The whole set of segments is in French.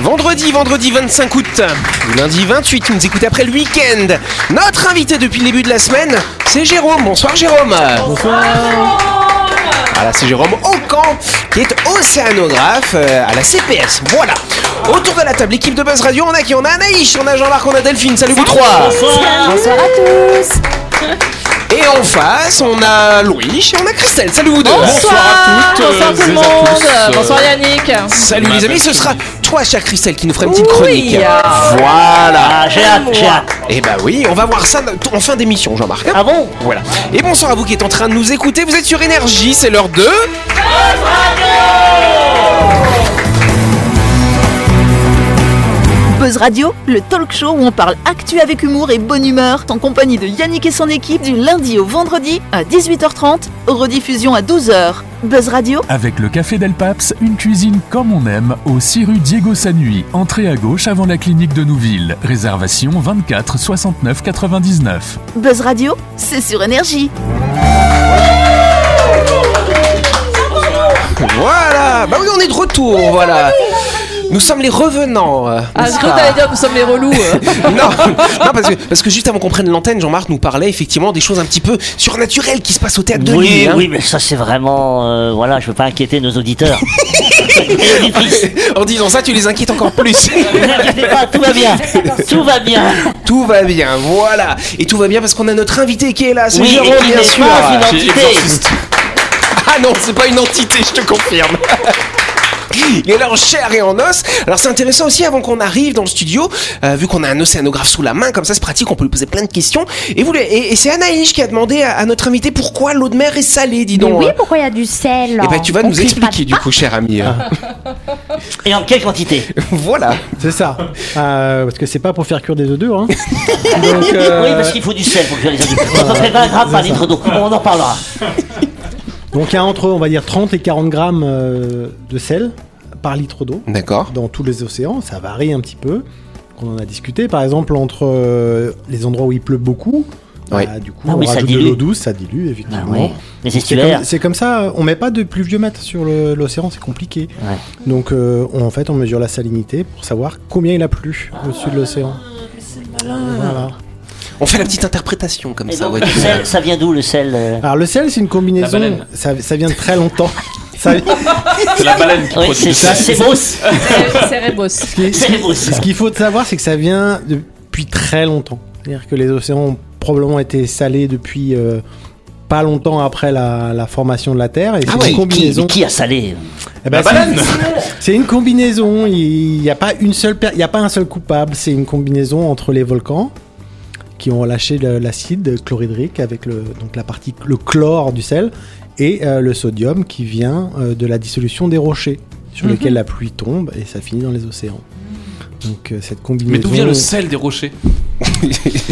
Vendredi, vendredi 25 août, lundi 28, nous écoutez après le week-end. Notre invité depuis le début de la semaine, c'est Jérôme. Bonsoir Jérôme. Bonsoir. Voilà, c'est Jérôme Aucan qui est océanographe euh, à la CPS. Voilà. Autour de la table, l'équipe de Buzz Radio, on a qui? On a Anaïs, on a Jean-Marc, on a Delphine. Salut vous trois. Bonsoir à tous. Et en face, on a Louis et on a Christelle. Salut vous deux. Bonsoir à toutes. Bonsoir tout le monde. Bonsoir Yannick. Salut les amis, ce sera toi, chère Christelle, qui nous fera une petite chronique. Voilà. Ah, j'ai hâte, j'ai hâte. Et bah oui, on va voir ça en fin d'émission, Jean-Marc. hein. Ah bon? Voilà. Et bonsoir à vous qui êtes en train de nous écouter. Vous êtes sur Énergie, c'est l'heure de. Radio, le talk show où on parle actu avec humour et bonne humeur, en compagnie de Yannick et son équipe du lundi au vendredi à 18h30, rediffusion à 12h. Buzz Radio, Avec le Café Del Paps, une cuisine comme on aime, au 6 rue Diego Sanui. Entrée à gauche avant la clinique de Nouville. Réservation 24 69 99. Buzz Radio, c'est sur énergie. Voilà. Bah oui, on est de retour. Voilà. Nous sommes les revenants. euh, Ah, je crois que pas t'allais dire nous sommes les relous. euh. non, non, parce que, parce que juste avant qu'on prenne l'antenne, Jean-Marc nous parlait effectivement des choses un petit peu surnaturelles qui se passent au théâtre de Oui, nuit. hein. oui, mais ça c'est vraiment... euh, voilà, je veux pas inquiéter nos auditeurs. En disant ça, tu les inquiètes encore plus. Ne pas, tout va bien. Tout va bien. tout va bien, voilà. Et tout va bien parce qu'on a notre invité qui est là, c'est Oui, Jérôme, bien sûr. pas une entité. Ah non, c'est pas une entité, je te confirme. Il est là en chair et en os. Alors c'est intéressant aussi avant qu'on arrive dans le studio, euh, vu qu'on a un océanographe sous la main, comme ça c'est pratique, on peut lui poser plein de questions. Et, vous, et, et c'est Anaïs qui a demandé à, à notre invité pourquoi l'eau de mer est salée, dis Mais donc. oui, pourquoi il y a du sel Et ben tu vas On nous expliquer du coup, cher ami. Et en quelle quantité? Voilà. C'est ça. Euh, parce que c'est pas pour faire cuire des œufs durs. Hein. Donc, euh, Oui, parce qu'il faut du sel pour cuire les œufs. À peu près 20 grammes par litre d'eau. On en parlera. Donc il y a entre, on va dire, 30 et 40 grammes euh, de sel par litre d'eau D'accord. dans tous les océans. Ça varie un petit peu. On en a discuté. Par exemple, entre euh, les endroits où il pleut beaucoup, bah, du coup, Ah on oui, ça rajoute de dilue. l'eau douce, ça dilue, Ah effectivement. oui. Les C'est comme, c'est comme ça, on met pas de pluviomètre sur l'océan, c'est compliqué. Ouais. Donc euh, on- en fait on mesure la salinité pour savoir combien il a plu au-dessus de l'océan. Voilà. On fait la petite interprétation comme Et ça. donc, ouais. le sel, ça vient d'où le sel euh Alors le sel c'est une combinaison, baleine. ça, ça vient de très longtemps. Ça- C'est la baleine qui Oui, produit c'est ça, c'est beau. C'est beau. Ce qu'il faut savoir c'est que ça vient depuis très longtemps. C'est-à-dire que les océans ont probablement été salés depuis euh, pas longtemps après la, la formation de la Terre. Et Ah c'est ouais, une Qui, combinaison. mais qui a salé? Eh ben, La c'est- baleine C'est une combinaison. Il n'y a pas une seule, per- il y a pas un seul coupable. C'est une combinaison entre les volcans qui ont relâché le- l'acide chlorhydrique avec le, donc la partie le chlore du sel et euh, le sodium qui vient euh, de la dissolution des rochers sur lesquels la pluie tombe et ça finit dans les océans. Donc euh, cette combinaison. Mais d'où vient le sel des rochers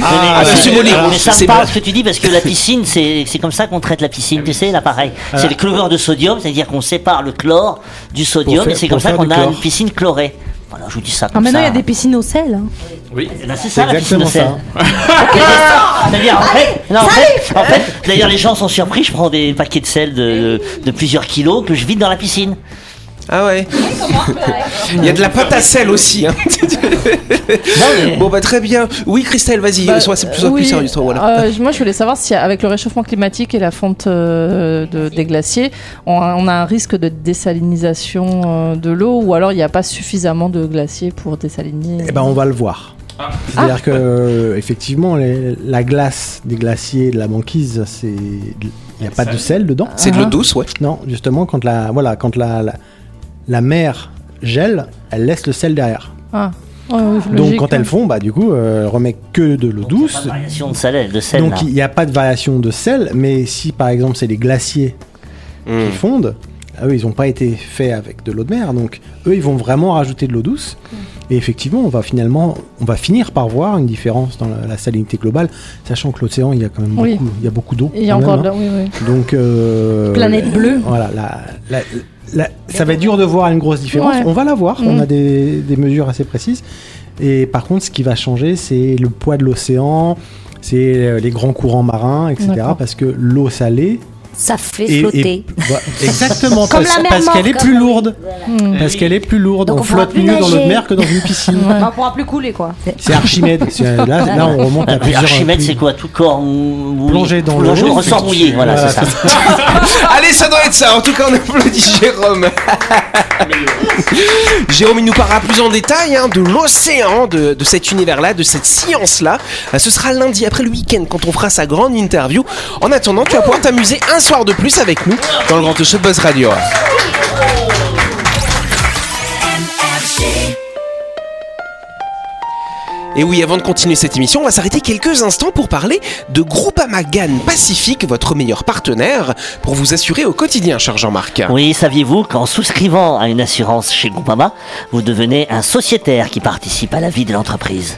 Ah, Mollet, mais ça c'est me parle ce que tu dis parce que la piscine, c'est c'est comme ça qu'on traite la piscine, tu sais, là pareil. Ah. C'est le chlorure de sodium, c'est-à-dire qu'on sépare le chlore du sodium faire- et c'est comme ça qu'on a chlore. une piscine chlorée. Voilà, je vous dis ça Ah, comme maintenant, il y a des piscines au sel. hein. Oui. Eh ben, c'est ça la piscine de exactement sel. ça. C'est-à-dire, en fait, non, en fait, en fait, d'ailleurs, les gens sont surpris. Je prends des paquets de sel de, plusieurs kilos que je vide dans la piscine. Ah ouais. Il y a de la pâte à sel aussi. hein. Bon bah très bien. Oui Christelle, vas-y, Bah, sois, sois plus oui, sérieux toi, voilà. euh, moi, je voulais savoir si, avec le réchauffement climatique et la fonte euh, de- des glaciers, on a, on a un risque de désalinisation euh, de l'eau ou alors il n'y a pas suffisamment de glaciers pour désaliner. Eh ben on va le voir. C'est-à-dire que euh, effectivement les- la glace des glaciers, de la banquise, c'est il n'y a pas de sel dedans. C'est de l'eau douce, ouais. Non, justement quand la voilà quand la, la la mer gèle, elle laisse le sel derrière. Ah. Oui, Donc quand elle ouais. fond, bah du coup, euh, elle remet que de l'eau douce. Variation de sel, de sel. Donc il n'y a pas de variation de sel, mais si par exemple c'est les glaciers Hmm. qui fondent, ah, eux ils n'ont pas été faits avec de l'eau de mer, donc eux ils vont vraiment rajouter de l'eau douce. Et effectivement, on va finalement, on va finir par voir une différence dans la, la salinité globale, sachant que l'océan il y a quand même Oui. beaucoup, il y a beaucoup d'eau. Il y a encore même, de hein. la... Oui, oui. Donc euh, Planète bleue. Voilà, la- la- la- ça va être dur de voir une grosse différence. Ouais. On va la voir, on Mm. a des, des mesures assez précises. Et par contre, ce qui va changer, c'est le poids de l'océan, c'est euh, les grands courants marins, etc. Parce que l'eau salée Ça fait Et- et- flotter. bah, exactement, Comme parce, qu'elle est plus lourde. Parce qu'elle est plus lourde. Donc on flotte mieux dans l'autre nager. mer que dans une piscine. Bah, on pourra plus couler quoi. C'est Archimède. Là, là, on remonte à plusieurs. Archimède, c'est quoi? Tout corps. Plongé dans Plongé, l'eau. ressort mouillé, voilà, Voilà, c'est ça. Allez, ça doit être ça. En tout cas, on applaudit Jérôme. Jérôme, il nous parlera plus en détail hein, de l'océan, de, de cet univers-là, de cette science-là. Euh, Ce sera lundi après le week-end quand on fera sa grande interview. En attendant, tu vas pouvoir t'amuser un soir de plus avec nous dans le Grand Show Radio. Et oui, avant de continuer cette émission, on va s'arrêter quelques instants pour parler de Groupama GAN Pacifique, votre meilleur partenaire, pour vous assurer au quotidien, cher Jean-Marc. Oui, saviez-vous qu'en souscrivant à une assurance chez Groupama, vous devenez un sociétaire qui participe à la vie de l'entreprise?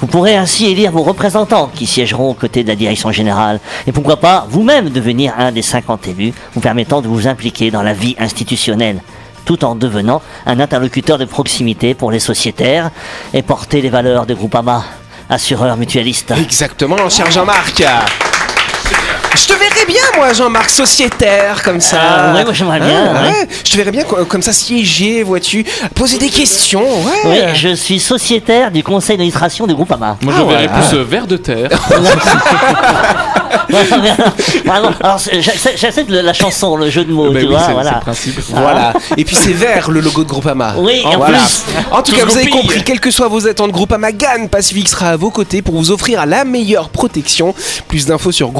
Vous pourrez ainsi élire vos représentants qui siégeront aux côtés de la direction générale et pourquoi pas vous-même devenir un des 50 élus vous permettant de vous impliquer dans la vie institutionnelle tout en devenant un interlocuteur de proximité pour les sociétaires et porter les valeurs de Groupama, assureur mutualiste. Exactement, cher Jean-Marc. Je te verrais bien, moi, Jean-Marc, sociétaire, comme ça. Ah, ouais, moi, j'aimerais bien, Ah, ouais. Je te verrais bien co- comme ça siéger, vois-tu, poser des questions. Ouais. Oui, je suis sociétaire du conseil d'administration de Groupama. Moi, Ah, je verrais voilà. plus euh, vers de terre. Alors j'accepte j'accepte le- la chanson, le jeu de mots, Bah tu oui, vois, c'est c'est voilà. principe. Voilà. Et puis c'est vert le logo de Groupama. Oui, en voilà. plus. En tout cas, vous avez compris, quelles que soient vos attentes, Groupama GAN Pacifique sera à vos côtés pour vous offrir la meilleure protection. Plus d'infos sur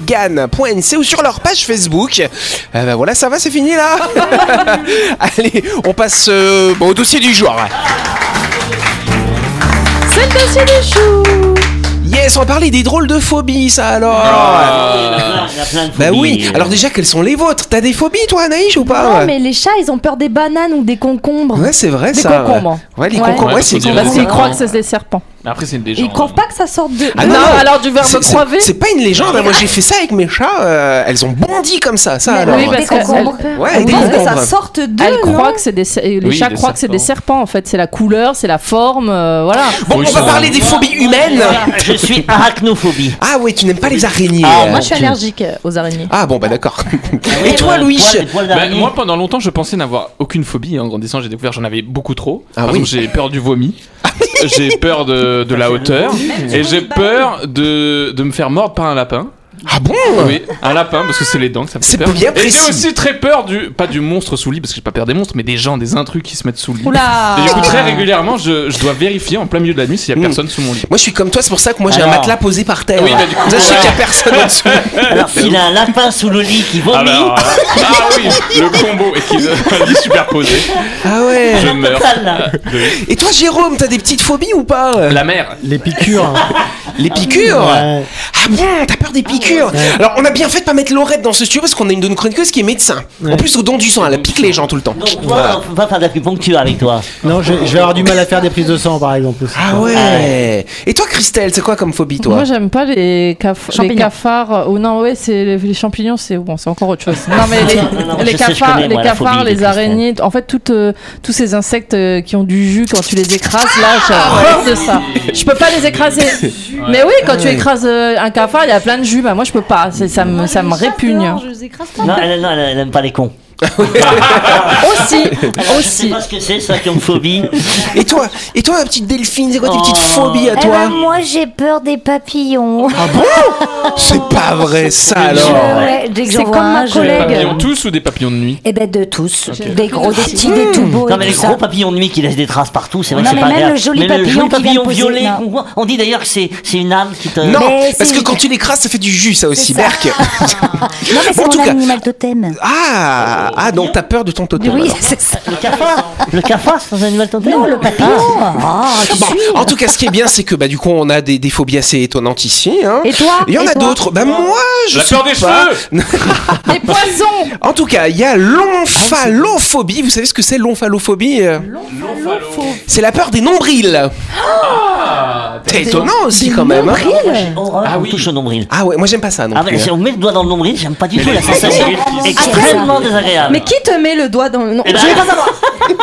groupama-gan.nc ou sur leur page Facebook. Eh ben voilà, ça va, c'est fini là. Allez, on passe euh, bon, au dossier du jour. C'est le dossier des choux Yes, on va parler des drôles de phobies, ça alors. Ah. Il y a plein de Bah oui, euh. alors déjà, quelles sont les vôtres? T'as des phobies, toi, Anaïs, ou pas? Non, mais les chats, ils ont peur des bananes ou des concombres. Ouais, c'est vrai Des ça. concombres. Ouais, les Ouais. concombres, ouais, c'est Parce qu'ils croient que c'est des serpents. Après, c'est une légende. Ils croient pas que ça sorte de. Ah non, non, alors du verbe C'est- c'est- pas une légende, hein. moi j'ai fait ça avec mes chats, euh, elles ont bondi comme ça, ça alors. oui, parce que- concombres. Ouais, pensent que ça sorte d'eux, Elle non croit que c'est des les Oui, chats des croient que c'est des serpents. en fait, c'est la couleur, c'est la forme, euh, voilà. Bon, Oui, on va parler des phobies humaines. Je suis arachnophobie. Ah ouais, tu n'aimes pas les araignées. Ah, euh. Moi je suis allergique aux araignées. Ah bon, bah d'accord. Et Ouais, toi, euh, Louis Bah, moi, pendant longtemps, je pensais n'avoir aucune phobie. En grandissant, j'ai découvert que j'en avais beaucoup trop. Ah Par oui. exemple, j'ai peur du vomi. J'ai peur de, de la hauteur. Et j'ai peur de, de me faire mordre par un lapin. Ah bon Oui, un lapin, parce que c'est les dents que ça fait peur. bien Et j'ai aussi très peur du, pas du monstre sous lit, parce que j'ai pas peur des monstres, mais des gens, des intrus qui se mettent sous le lit. Oula Et du coup, très régulièrement, je, je dois vérifier en plein milieu de la nuit s'il y a Mm. personne sous mon lit. Moi je suis comme toi, c'est pour ça que moi j'ai un matelas posé par terre. Oui, bah, du coup, je sais ouais. qu'il y a personne en dessous. Alors, s'il a un lapin sous le lit qui vomit, Alors, ah oui, le combo et qui un lit superposé, Ah ouais. je meurs. Et toi, Jérôme, t'as des petites phobies ou pas? La mer. Les piqûres. Les piqûres Ouais. Ah bon, t'as peur des piqûres Alors on a bien fait de pas mettre Laurette dans ce studio parce qu'on a une de nos chroniqueuses qui est médecin. En plus au don du sang, elle pique les gens tout le temps. Donc, toi, on peut pas faire d'acupuncture avec toi. Non, je, je vais avoir du mal à faire des prises de sang, par exemple. aussi. Ah ouais Et toi Christelle, c'est quoi comme phobie toi Moi j'aime pas les, caf- les Champignons. cafards. Oh non, ouais, c'est les, les champignons, c'est bon, c'est encore autre chose. Non mais les, Non, non, cafards, connais, les, moi, cafards, phobie les araignées, en fait toutes, euh, tous ces insectes euh, qui ont du jus quand tu les écrases, là j'ai Ah horreur de ça. Je peux pas les écraser. Mais oui, quand tu écrases euh, un cafard, il y a plein de jus. Bah moi je peux pas. C'est- Ça me, ça me répugne. Je les écrase pas. Non, elle, non, elle, elle aime pas les cons. Aussi, Je sais aussi. pas ce que c'est, ça ont phobie. Et toi Et toi ma petite Delphine, c'est quoi tes Oh. petites phobies à Eh toi ben, moi, j'ai peur des papillons. Ah bon C'est pas vrai ça alors Ouais, C'est comme un, ma collègue. Papillons tous ou des papillons de nuit Eh ben, de tous. Des gros, des petits, des tout beaux. Non, mais les gros ça. papillons de nuit qui laissent des traces partout, c'est vrai Non, que c'est mais pas même agréable. le joli mais papillon le qui papillon poser, violet, on dit d'ailleurs que c'est c'est une âme qui te. Non, Mais parce que quand tu l'écrases, ça fait du jus, ça aussi. Berk. Non, mais c'est mon animal totem. Ah, ah, donc t'as peur de ton totem. Oui, alors. c'est ça. Le cafard Le cafard, c'est un animal totem Non, le papillon. Ah, tu Bon, suis. en tout cas, ce qui est bien, c'est que bah du coup, on a des, des phobies assez étonnantes ici. Hein. Et toi Il y en Et a toi d'autres. Bah moi, je La peur des pas. cheveux Les poisons. En tout cas, il y a l'omphalophobie. Vous savez ce que c'est l'omphalophobie euh C'est la peur des nombrils. C'est étonnant aussi quand même. hein. Horreur, Ah on oui. touche au nombril. Ah ouais, moi j'aime pas ça non Ah, plus. mais si on met le doigt dans le nombril, j'aime pas du tout la sensation extrêmement désagréable. Mais qui te met le doigt dans le. Non, Eh ben, je vais pas savoir.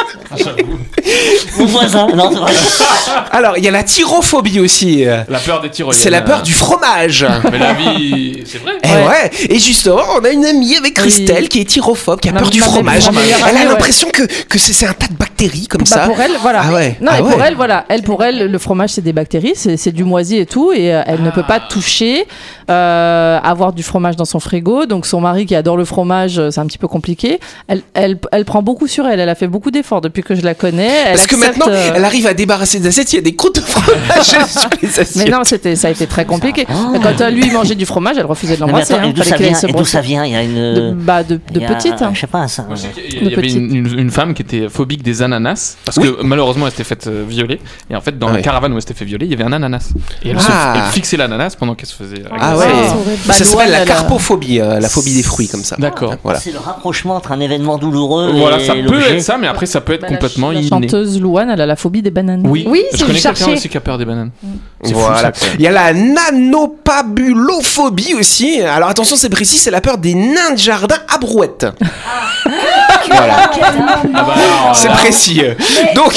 Mon voisin. Non, c'est vrai. Alors, il y a la tyrophobie aussi. La peur des tyroliennes. C'est la peur du fromage. Mais la vie, c'est vrai. Eh ouais. Et justement, on a une amie avec Christelle qui est tyrophobe, qui a peur du ma- ma fromage. Elle a ouais. l'impression que, que c'est un tas de bactéries comme Bah, ça. pour elle, voilà. Ah ouais. Non, Ah et pour ouais. elle, voilà. Elle, pour elle, le fromage, c'est des bactéries, c'est c'est du moisi et tout, et euh, elle ne peut pas toucher, euh, avoir du fromage dans son frigo. Donc son mari qui adore le fromage, euh, c'est un petit peu compliqué. Elle, elle, elle prend beaucoup sur elle. Elle a fait beaucoup d'efforts depuis que je la connais. Elle Parce que maintenant, euh, elle arrive à débarrasser des assiettes, il y a des croûtes de fromage sur les Mais non, c'était, ça a été très compliqué. Oh. Quand euh, lui il mangeait du fromage, elle refusait de l'embrasser. hein. et d'où ça vient se Et d'où brosse. ça vient? Il y a une. de, bah, de, de il y a- petite. hein. Je sais pas, ça. Moi, qu'il y avait une, une- une femme qui était phobique des ananas parce Oui. que malheureusement elle s'était faite euh, violer et en fait dans Ah la caravane où elle s'était fait violer il y avait un ananas et elle, se- Ah. elle fixait l'ananas pendant qu'elle se faisait Ah agresser. ouais. Ça s'appelle la carpophobie, euh, la phobie des fruits comme ça. D'accord. Voilà. C'est le rapprochement entre un événement douloureux Voilà, ça peut être ça, mais après ça peut être La complètement ch- la, chanteuse Louane, elle a la phobie des bananes. Oui, Oui, je c'est connais quelqu'un aussi qui a peur des bananes. Fou. Il y a la nanopabulophobie aussi. Alors attention, c'est précis, c'est la peur des nains de jardin à brouette. voilà. Ah bah alors, C'est précis. Donc,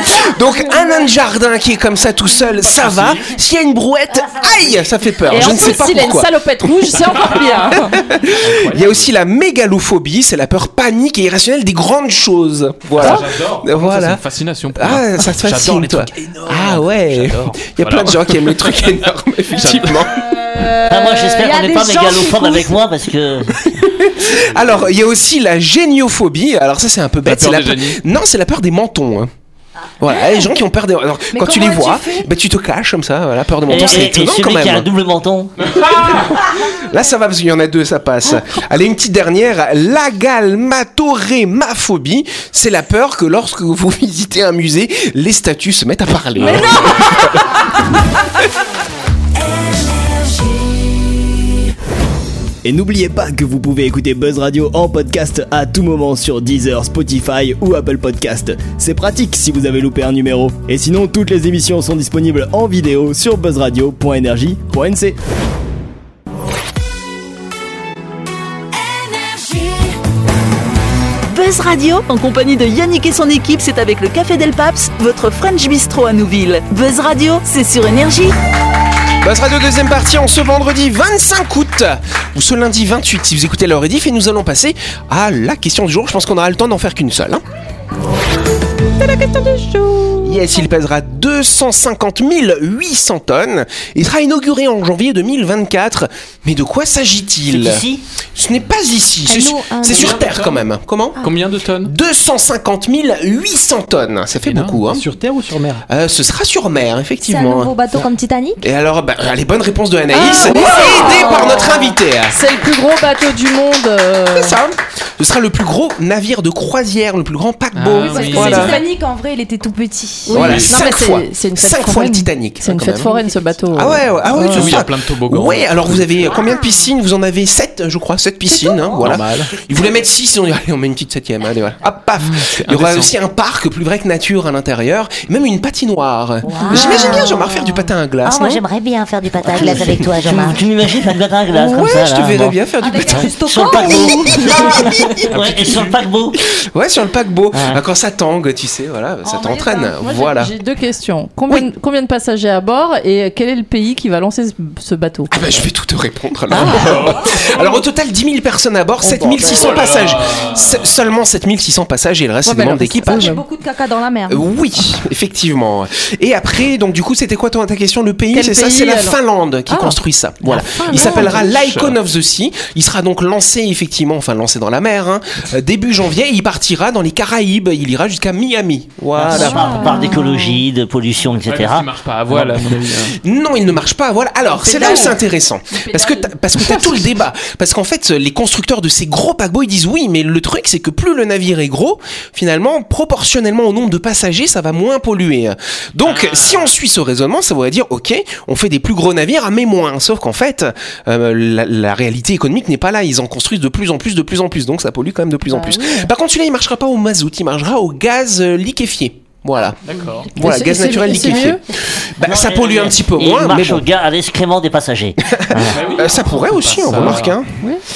donc un nain de jardin qui est comme ça tout seul, ça va. S'il y a une brouette, aïe, ça fait peur. Et Je en ne sais plus, pas s'il a une pourquoi. salopette rouge, c'est encore pire. Il y a aussi la mégalophobie, c'est la peur panique et irrationnelle des grandes choses. Voilà. J'adore. Voilà. Ça, C'est une fascination. pour moi. Ah, ça te J'adore fascine, les toi. trucs énormes. Ah ouais. J'adore. Il y a plein de gens qui aiment les trucs énormes, effectivement. Ah, moi, j'espère qu'on n'est pas mégalophobe avec moi parce que. Alors, il y a aussi la géniophobie. Alors ça, c'est un peu bête. peur c'est des peur- génies. Non, c'est la peur des mentons. hein. Voilà, les gens qui ont peur des. Alors, Mais quand tu les vois, tu bah, tu te caches comme ça. Voilà, peur de Et, mentons, c'est et- et étonnant celui quand qui a un même. double menton. Là, ça va parce qu'il y en a deux, ça passe. Allez, une petite dernière. L'agalmatorémaphobie, c'est la peur que lorsque vous visitez un musée, les statues se mettent à parler. Et n'oubliez pas que vous pouvez écouter Buzz Radio en podcast à tout moment sur Deezer, Spotify ou Apple Podcast. C'est pratique si vous avez loupé un numéro. Et sinon, toutes les émissions sont disponibles en vidéo sur buzzradio.energie.nc. Buzz Radio, en compagnie de Yannick et son équipe, c'est avec le Café Del Paps, votre French Bistro à Nouville. Buzz Radio, c'est sur Énergie. Buzz Radio deuxième partie en ce vendredi 25 août ou ce lundi 28 si vous écoutez leur édif et nous allons passer à la question du jour. Je pense qu'on aura le temps d'en faire qu'une seule. hein. Yes, il pèsera 250 800 tonnes. Il sera inauguré en janvier 2024. Mais de quoi s'agit-il ici? Ce n'est pas ici, c'est Ah, sur, ah, c'est Terre quand même. Comment? Combien de tonnes? 250 800 tonnes. Ça fait Énorme. beaucoup. Hein. Sur terre ou sur mer? Euh, ce sera sur mer, C'est un effectivement. nouveau bateau comme Titanic? Et alors, bah, les bonnes réponses de Anaïs, Ah, oui. aidée par notre invité. C'est le plus gros bateau du monde. euh, C'est ça. Ce sera le plus gros navire de croisière, le plus grand paquebot. Ah, Parce oui. que Voilà. le Titanic, en vrai, il était tout petit. Voilà, Non, mais cinq c'est- fois. c'est une fête Cinq fois le. Titanic. C'est une quand fête même. foraine ce bateau. Ah ouais, ouais, ah ouais, Oui, c'est il y a plein de toboggans. Oui, alors vous avez combien de piscines Vous en avez 7, je crois, 7 piscines. hein, voilà. Normal. Ils voulaient mettre 6, ils ont dit, allez, on met une petite septième. Allez, voilà. Hop, paf. Il y aura aussi un parc plus vrai que nature à l'intérieur, même une patinoire. J'imagine bien Jean-Marc faire du patin à glace, Ah, moi j'aimerais bien faire du patin à glace avec toi, Jean-Marc. tu m'imagines faire du patin à glace comme Ouais, ça je te verrais bien faire du patin. Sur le paquebot. ouais, et sur le paquebot. Ouais, sur le paquebot. Ouais. Ah, Quand ça tangue, tu sais, voilà, ça En t'entraîne. Moi, j'ai- Voilà. J'ai deux questions. Combien, combien de passagers à bord et quel est le pays qui va lancer ce, ce bateau? Ah bah je vais tout te répondre là. Alors au total 10 000 personnes à bord, 7600 passages. Se- Seulement 7600 passages et le reste Ouais, c'est des membres alors, d'équipage. Il y a beaucoup de caca dans la mer. Euh, Oui, effectivement. Et après, donc du coup, c'était quoi ta question? Le pays, c'est ça, c'est la alors? Finlande qui Ah. construit ça. Voilà. Il s'appellera l'Icon of the Sea. Il sera donc lancé effectivement, enfin lancé dans la mer, hein, euh, début janvier. Et il partira dans les Caraïbes. Il ira jusqu'à Miami. Voilà. Parle, on parle d'écologie, de pollution, Ouais, etc. parce qu'il marche pas à voile, à mon avis. hein. Non, il ne marche pas. Voilà. Alors, c'est là où c'est intéressant. Parce que t'as- parce que t'as tout le débat. Parce qu'en fait, les constructeurs de ces gros paquebots, ils disent oui, mais le truc, c'est que plus le navire est gros, finalement, proportionnellement au nombre de passagers, ça va moins polluer. Donc, si on suit ce raisonnement, ça voudrait dire, ok, on fait des plus gros navires, mais moins. Sauf qu'en fait, euh, la, la réalité économique n'est pas là. Ils en construisent de plus en plus, de plus en plus. Donc, ça pollue quand même de plus en Bah plus. oui. Par contre, celui-là, il marchera pas au mazout, il marchera au gaz euh, liquéfié. Voilà. D'accord. Voilà, gaz naturel liquéfié. Bah, ça pollue un petit peu Et il moins, mais marche bon. au gars à l'excrément des passagers. Euh, ça pourrait aussi, on remarque. Hein.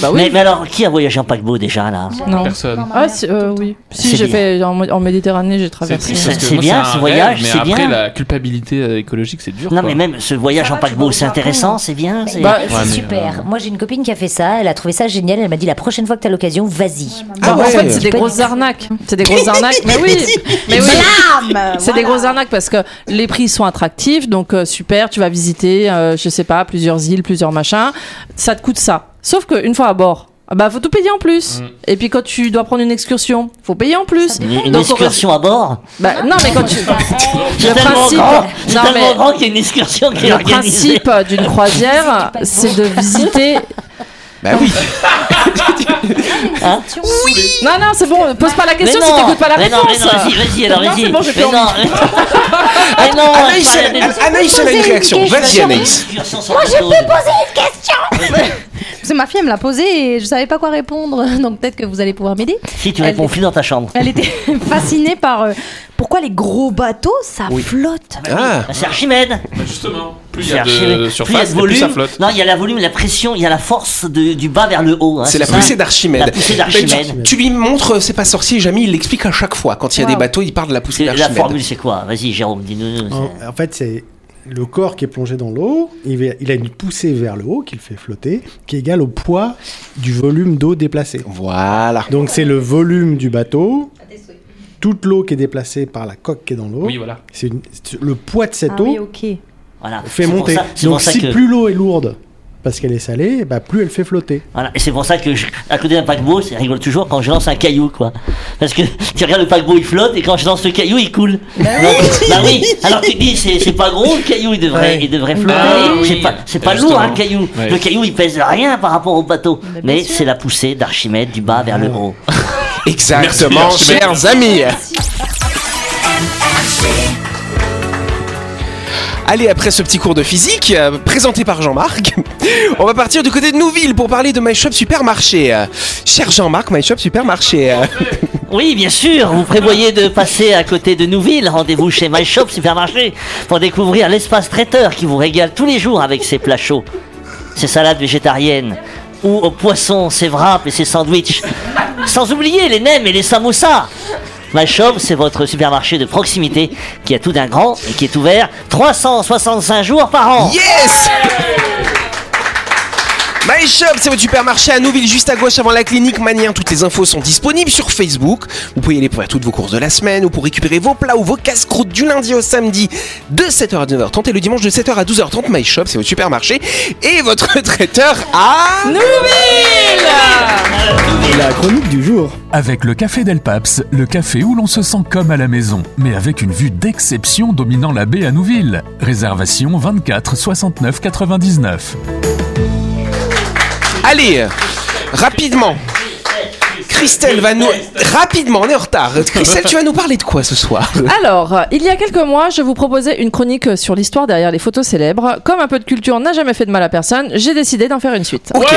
Bah oui. mais, mais alors, qui a voyagé en paquebot déjà là Non. Personne. Ah, si, euh, oui. Si, j'ai fait en, en Méditerranée, j'ai traversé. c'est- bien, ce voyage, mais c'est après, bien. la culpabilité euh, écologique, c'est dur. Non, quoi. mais même ce voyage en paquebot, c'est intéressant, c'est bien. c'est- Bah, C'est Ouais, mais, super. euh, Moi, j'ai une copine qui a fait ça. Elle a trouvé ça génial. Elle m'a dit la prochaine fois que tu as l'occasion, vas-y. Bah, ouais. En fait, c'est des grosses arnaques. C'est des grosses arnaques. Mais oui, mais oui. C'est des grosses arnaques parce que les prix sont attractifs. Donc, euh, super, tu vas visiter, je sais pas, plusieurs îles, plusieurs machins. Ça te coûte ça. Sauf qu'une fois à bord, ah bah, faut tout payer en plus. Et puis, quand tu dois prendre une excursion, faut payer en plus. Une, une Donc, on va- excursion à bord Bah, non, mais quand tu. C'est Le tellement principe- grand, c'est Non, tellement mais- grand qu'il y a une excursion qui est Le organisée. principe d'une croisière, c'est de visiter. Bah oui. Non, non, c'est bon, pose pas la question non, si t'écoutes pas la mais non, réponse. mais non, vas-y, vas-y, alors Non, vas-y. c'est bon, j'ai plus non, envie. mais non, Anaïs, elle, a une réaction. Vas-y, Anaïs. Moi, je Parce que ma fille elle me l'a posée et je savais pas quoi répondre. Donc peut-être que vous allez pouvoir m'aider. Si tu Elle réponds, est- file dans ta chambre. Elle était fascinée par euh, pourquoi les gros bateaux ça flotte. Ah. C'est Archimède. Bah, justement, plus il y C'est a Archimède. de Plus il y a surface, de plus volume. ça flotte. Non, il y a la volume, la pression, il y a la force de- du bas vers le haut. hein, C'est la ça poussée d'Archimède. La poussée Mais d'Archimède. Tu, tu lui montres, c'est pas sorcier, Jamie, il l'explique à chaque fois. Quand il y a des bateaux, il parle de la poussée C'est- La d'Archimède. formule, c'est quoi? Vas-y, Jérôme, dis-nous. En, en fait, c'est le corps qui est plongé dans l'eau. Il, a une poussée vers le haut qui le fait flotter, qui est égale au poids du volume d'eau déplacé. Voilà. Donc c'est le volume du bateau, toute l'eau qui est déplacée par la coque qui est dans l'eau. Oui, voilà. C'est le poids de cette Ah eau oui, ok. Voilà. fait monter. ça- Donc si que. plus l'eau est lourde parce qu'elle est salée, bah, plus elle fait flotter. Voilà. Et c'est pour ça que, je- à côté d'un paquebot, c'est rigole toujours quand je lance un caillou, quoi. Parce que tu regardes le paquebot, il flotte, et quand je lance le caillou, il coule. Donc, bah oui. Alors tu te dis, c'est pas gros le caillou, il devrait, Ouais. il devrait flotter. Ah oui. C'est pas, lourd, hein, le caillou. Ouais. Le caillou, il pèse rien par rapport au bateau. bien Mais c'est la poussée d'Archimède du bas vers le haut. Exactement, Merci, chers amis. Allez, après ce petit cours de physique, euh, présenté par Jean-Marc, on va partir du côté de Nouville pour parler de My Shop Supermarché. Euh, cher Jean-Marc, My Shop Supermarché. euh, Oui, bien sûr, vous prévoyez de passer à côté de Nouville. Rendez-vous chez My Shop Supermarché pour découvrir l'espace traiteur qui vous régale tous les jours avec ses plats chauds, ses salades végétariennes ou au poisson, ses wraps et ses sandwichs. Sans oublier les nems et les samoussas. My Shop, c'est votre supermarché de proximité qui a tout d'un grand et qui est ouvert 365 jours par an. Yes My Shop, c'est votre supermarché à Nouville, juste à gauche avant la clinique Manien. Toutes les infos sont disponibles sur Facebook. Vous pouvez y aller pour faire toutes vos courses de la semaine ou pour récupérer vos plats ou vos casse-croûtes du lundi au samedi de 7h à 9h30 et le dimanche de 7h à 12h30. My Shop, c'est votre supermarché et votre traiteur à... Et la chronique du jour. Avec le Café Del Paps, le café où l'on se sent comme à la maison, mais avec une vue d'exception dominant la baie à Nouville. Réservation 24 69 99. Allez, rapidement. Christelle va nous... Rapidement, on est en retard. Christelle, tu vas nous parler de quoi ce soir? Alors, il y a quelques mois, je vous proposais une chronique sur l'histoire derrière les photos célèbres. Comme un peu de culture n'a jamais fait de mal à personne, j'ai décidé d'en faire une suite. Ok.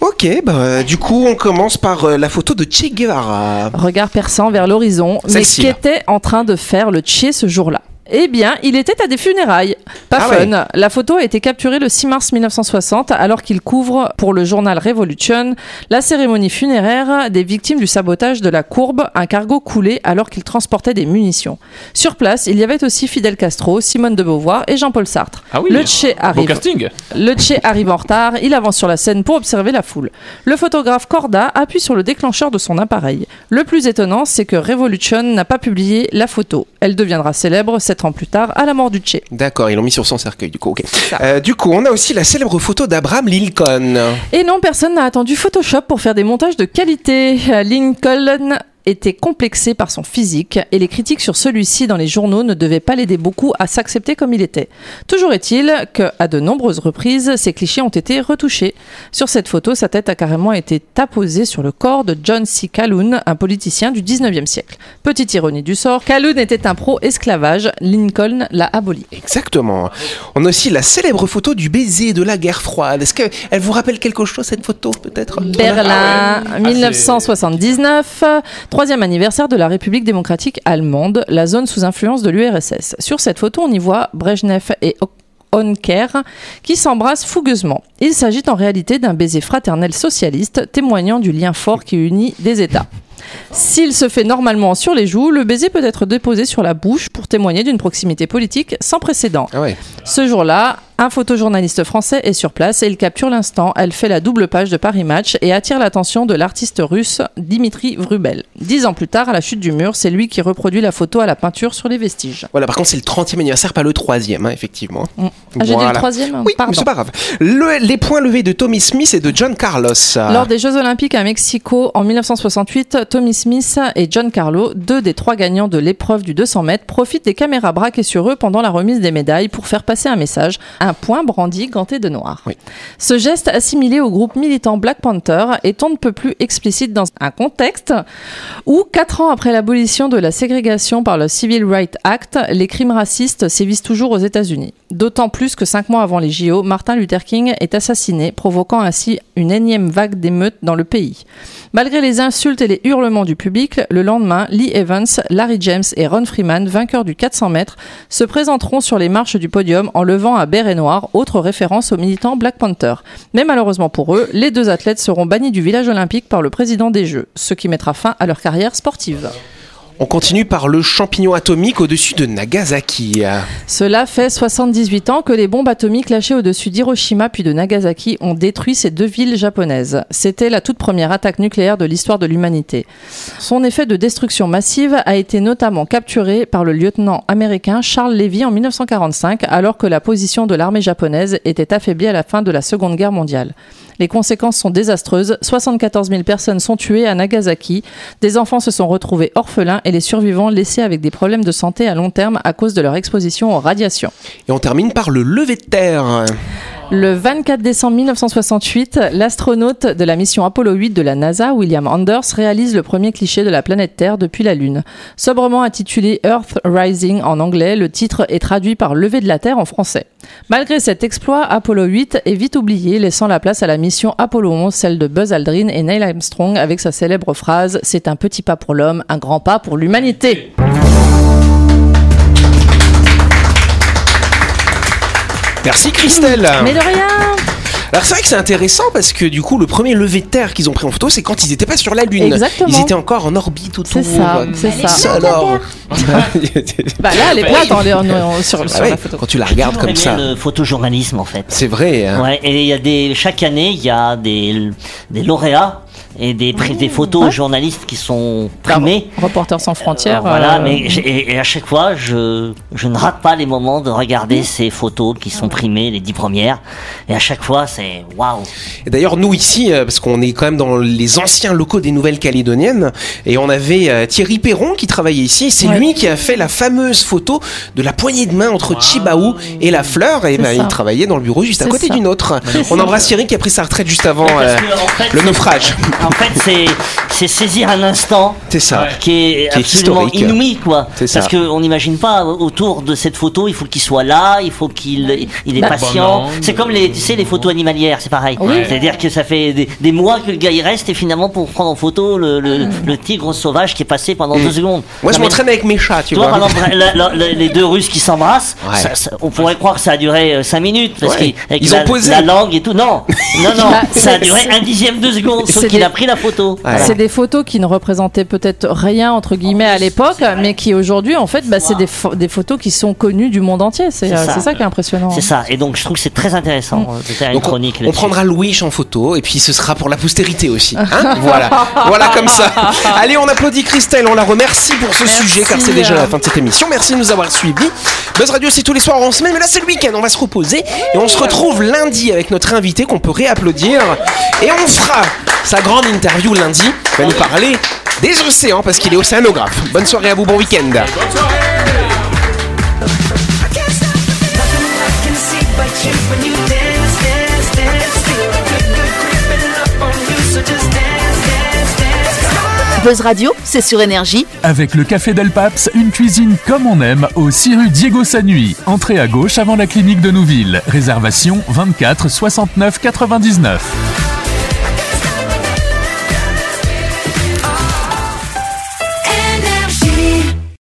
ok, bah, du coup, on commence par euh, la photo de Che Guevara. Regard perçant vers l'horizon, mais là. qu'était en train de faire le Tché ce jour-là eh bien, il était à des funérailles. Pas Ah fun. ouais. La photo a été capturée le 6 mars 1960 alors qu'il couvre pour le journal Revolution la cérémonie funéraire des victimes du sabotage de la courbe, un cargo coulé alors qu'il transportait des munitions. Sur place, il y avait aussi Fidel Castro, Simone de Beauvoir et Jean-Paul Sartre. Ah oui. Le Tché Beau arrive. casting. Le Tché arrive en retard, il avance sur la scène pour observer la foule. Le photographe Corda appuie sur le déclencheur de son appareil. Le plus étonnant, c'est que Revolution n'a pas publié la photo. Elle deviendra célèbre ans plus tard à la mort du Tché. D'accord, ils l'ont mis sur son cercueil, du coup, ok. Euh, du coup, on a aussi la célèbre photo d'Abraham Lincoln. Et non, personne n'a attendu Photoshop pour faire des montages de qualité. Lincoln était complexé par son physique et les critiques sur celui-ci dans les journaux ne devaient pas l'aider beaucoup à s'accepter comme il était. Toujours est-il que, à de nombreuses reprises, ces clichés ont été retouchés. Sur cette photo, sa tête a carrément été apposée sur le corps de John C. Calhoun, un politicien du 19e siècle. Petite ironie du sort, Calhoun était un pro-esclavage, Lincoln l'a aboli. Exactement. On a aussi la célèbre photo du baiser de la guerre froide. Est-ce qu'elle vous rappelle quelque chose, cette photo, peut-être? Berlin, 1979, troisième anniversaire de la République démocratique allemande, la zone sous influence de l'URSS. Sur cette photo, on y voit Brejnev et Honker, qui s'embrassent fougueusement. Il s'agit en réalité d'un baiser fraternel socialiste, témoignant du lien fort qui unit des États. S'il se fait normalement sur les joues, le baiser peut être déposé sur la bouche pour témoigner d'une proximité politique sans précédent. Ah ouais. Ce jour-là, un photojournaliste français est sur place et il capture l'instant. Elle fait la double page de Paris Match et attire l'attention de l'artiste russe Dimitri Vrubel. Dix ans plus tard, à la chute du mur, c'est lui qui reproduit la photo à la peinture sur les vestiges. Voilà, par contre, c'est le 30e anniversaire, pas le 3e, hein, effectivement. Ah, j'ai dit le troisième Oui, Pardon. mais c'est pas grave. Le- les points levés de Tommy Smith et de John Carlos. Lors des Jeux Olympiques à Mexico en 1968, Tommy Smith et John Carlo, deux des trois gagnants de l'épreuve du 200 mètres, profitent des caméras braquées sur eux pendant la remise des médailles pour faire passer un message, un point brandi ganté de noir. Oui. Ce geste assimilé au groupe militant Black Panther est on ne peut plus explicite dans un contexte où, quatre ans après l'abolition de la ségrégation par le Civil Rights Act, les crimes racistes sévissent toujours aux États-Unis. D'autant plus que cinq mois avant les JO, Martin Luther King est assassiné, provoquant ainsi une énième vague d'émeutes dans le pays. Malgré les insultes et les hurlements du public, le lendemain, Lee Evans, Larry James et Ron Freeman, vainqueurs du 400 mètres, se présenteront sur les marches du podium en levant un béret noir, autre référence aux militants Black Panther. Mais malheureusement pour eux, les deux athlètes seront bannis du village olympique par le président des Jeux, ce qui mettra fin à leur carrière sportive. On continue par le champignon atomique au-dessus de Nagasaki. Cela fait 78 ans que les bombes atomiques lâchées au-dessus d'Hiroshima puis de Nagasaki ont détruit ces deux villes japonaises. C'était la toute première attaque nucléaire de l'histoire de l'humanité. Son effet de destruction massive a été notamment capturé par le lieutenant américain Charles Levy en 1945 alors que la position de l'armée japonaise était affaiblie à la fin de la Seconde Guerre mondiale. Les conséquences sont désastreuses. 74 000 personnes sont tuées à Nagasaki. Des enfants se sont retrouvés orphelins les survivants laissés avec des problèmes de santé à long terme à cause de leur exposition aux radiations. Et on termine par le lever de terre. Le 24 décembre 1968, l'astronaute de la mission Apollo 8 de la NASA, William Anders, réalise le premier cliché de la planète Terre depuis la Lune. Sobrement intitulé Earth Rising en anglais, le titre est traduit par Lever de la Terre en français. Malgré cet exploit, Apollo 8 est vite oublié, laissant la place à la mission Apollo 11, celle de Buzz Aldrin et Neil Armstrong, avec sa célèbre phrase C'est un petit pas pour l'homme, un grand pas pour l'humanité. Merci Christelle. Mais de rien Alors c'est vrai que c'est intéressant parce que du coup le premier lever de terre qu'ils ont pris en photo c'est quand ils n'étaient pas sur la Lune. Exactement. Ils étaient encore en orbite autour. C'est ça, c'est ça. alors. Bah là, elle est plate en- en- en- sur, Ah sur ouais, la photo. Quand tu la regardes comme ça. le photojournalisme en fait. C'est vrai. hein. Ouais, et il y a des chaque année il y a des des lauréats et des des photos journalistes qui sont primés. Reporters sans frontières. Voilà, euh, mais j'ai- et, et à chaque fois, je, je ne rate pas les moments de regarder ces photos qui sont primées, les dix premières. Et à chaque fois, c'est waouh. Et D'ailleurs, nous ici, euh, parce qu'on est quand même dans les anciens locaux des Nouvelles-Calédoniennes, et on avait euh, Thierry Perron qui travaillait ici. C'est Ouais. lui qui a fait la fameuse photo de la poignée de main entre Chibaou et la fleur. Et ben, ça. il travaillait dans le bureau juste à côté ça. du nôtre. C'est On embrasse Thierry qui a pris sa retraite juste avant Parce euh, que, en fait, le naufrage. En fait, c'est c'est saisir un instant C'est ça. qui est Qui absolument inouï, quoi. C'est ça. Parce qu'on n'imagine pas autour de cette photo, il faut qu'il soit là, il faut qu'il il est Bah, patient. bon, c'est comme les, tu sais, les photos animalières, c'est pareil. C'est-à-dire que ça fait des, des mois que le gars y reste et finalement pour prendre en photo le, le, le tigre sauvage qui est passé pendant deux secondes. Mm. Moi, je Non, m'entraîne avec mes chats, tu vois, vois. par exemple, la- la- la- les deux Russes qui s'embrassent, Ouais. ça- ça- on pourrait croire que ça a duré 5 minutes parce Ouais. qu'avec Ils la, ont posé. la langue et tout. Non, non, non, Bah, ça a duré un dixième de seconde, sauf qu'il a pris la photo. Ouais. C'est des photos qui ne représentaient peut-être rien entre guillemets à l'époque, mais qui aujourd'hui en fait, bah, c'est des, pho- des photos qui sont connues du monde entier. C'est euh, ça. c'est ça qui est impressionnant. C'est ça, et donc je trouve que c'est très intéressant de faire une Donc chronique on prendra Louis en photo et puis ce sera pour la postérité aussi. hein voilà, voilà comme ça. Allez, on applaudit Christelle, on la remercie pour ce Merci. sujet car c'est déjà la fin de cette émission. Merci de nous avoir suivis. Buzz Radio, c'est tous les soirs en semaine, mais là c'est le week-end, on va se reposer et on se retrouve lundi avec notre invité qu'on peut réapplaudir et on fera sa grande interview lundi. Va nous parler des océans parce qu'il est océanographe. Bonne soirée à vous, bon week-end. Buzz Radio, c'est sur énergie. Avec le Café Del Paps, une cuisine comme on aime au 6 rue Diego Sanui. Entrée à gauche avant la clinique de Nouville. Réservation 24 69 99.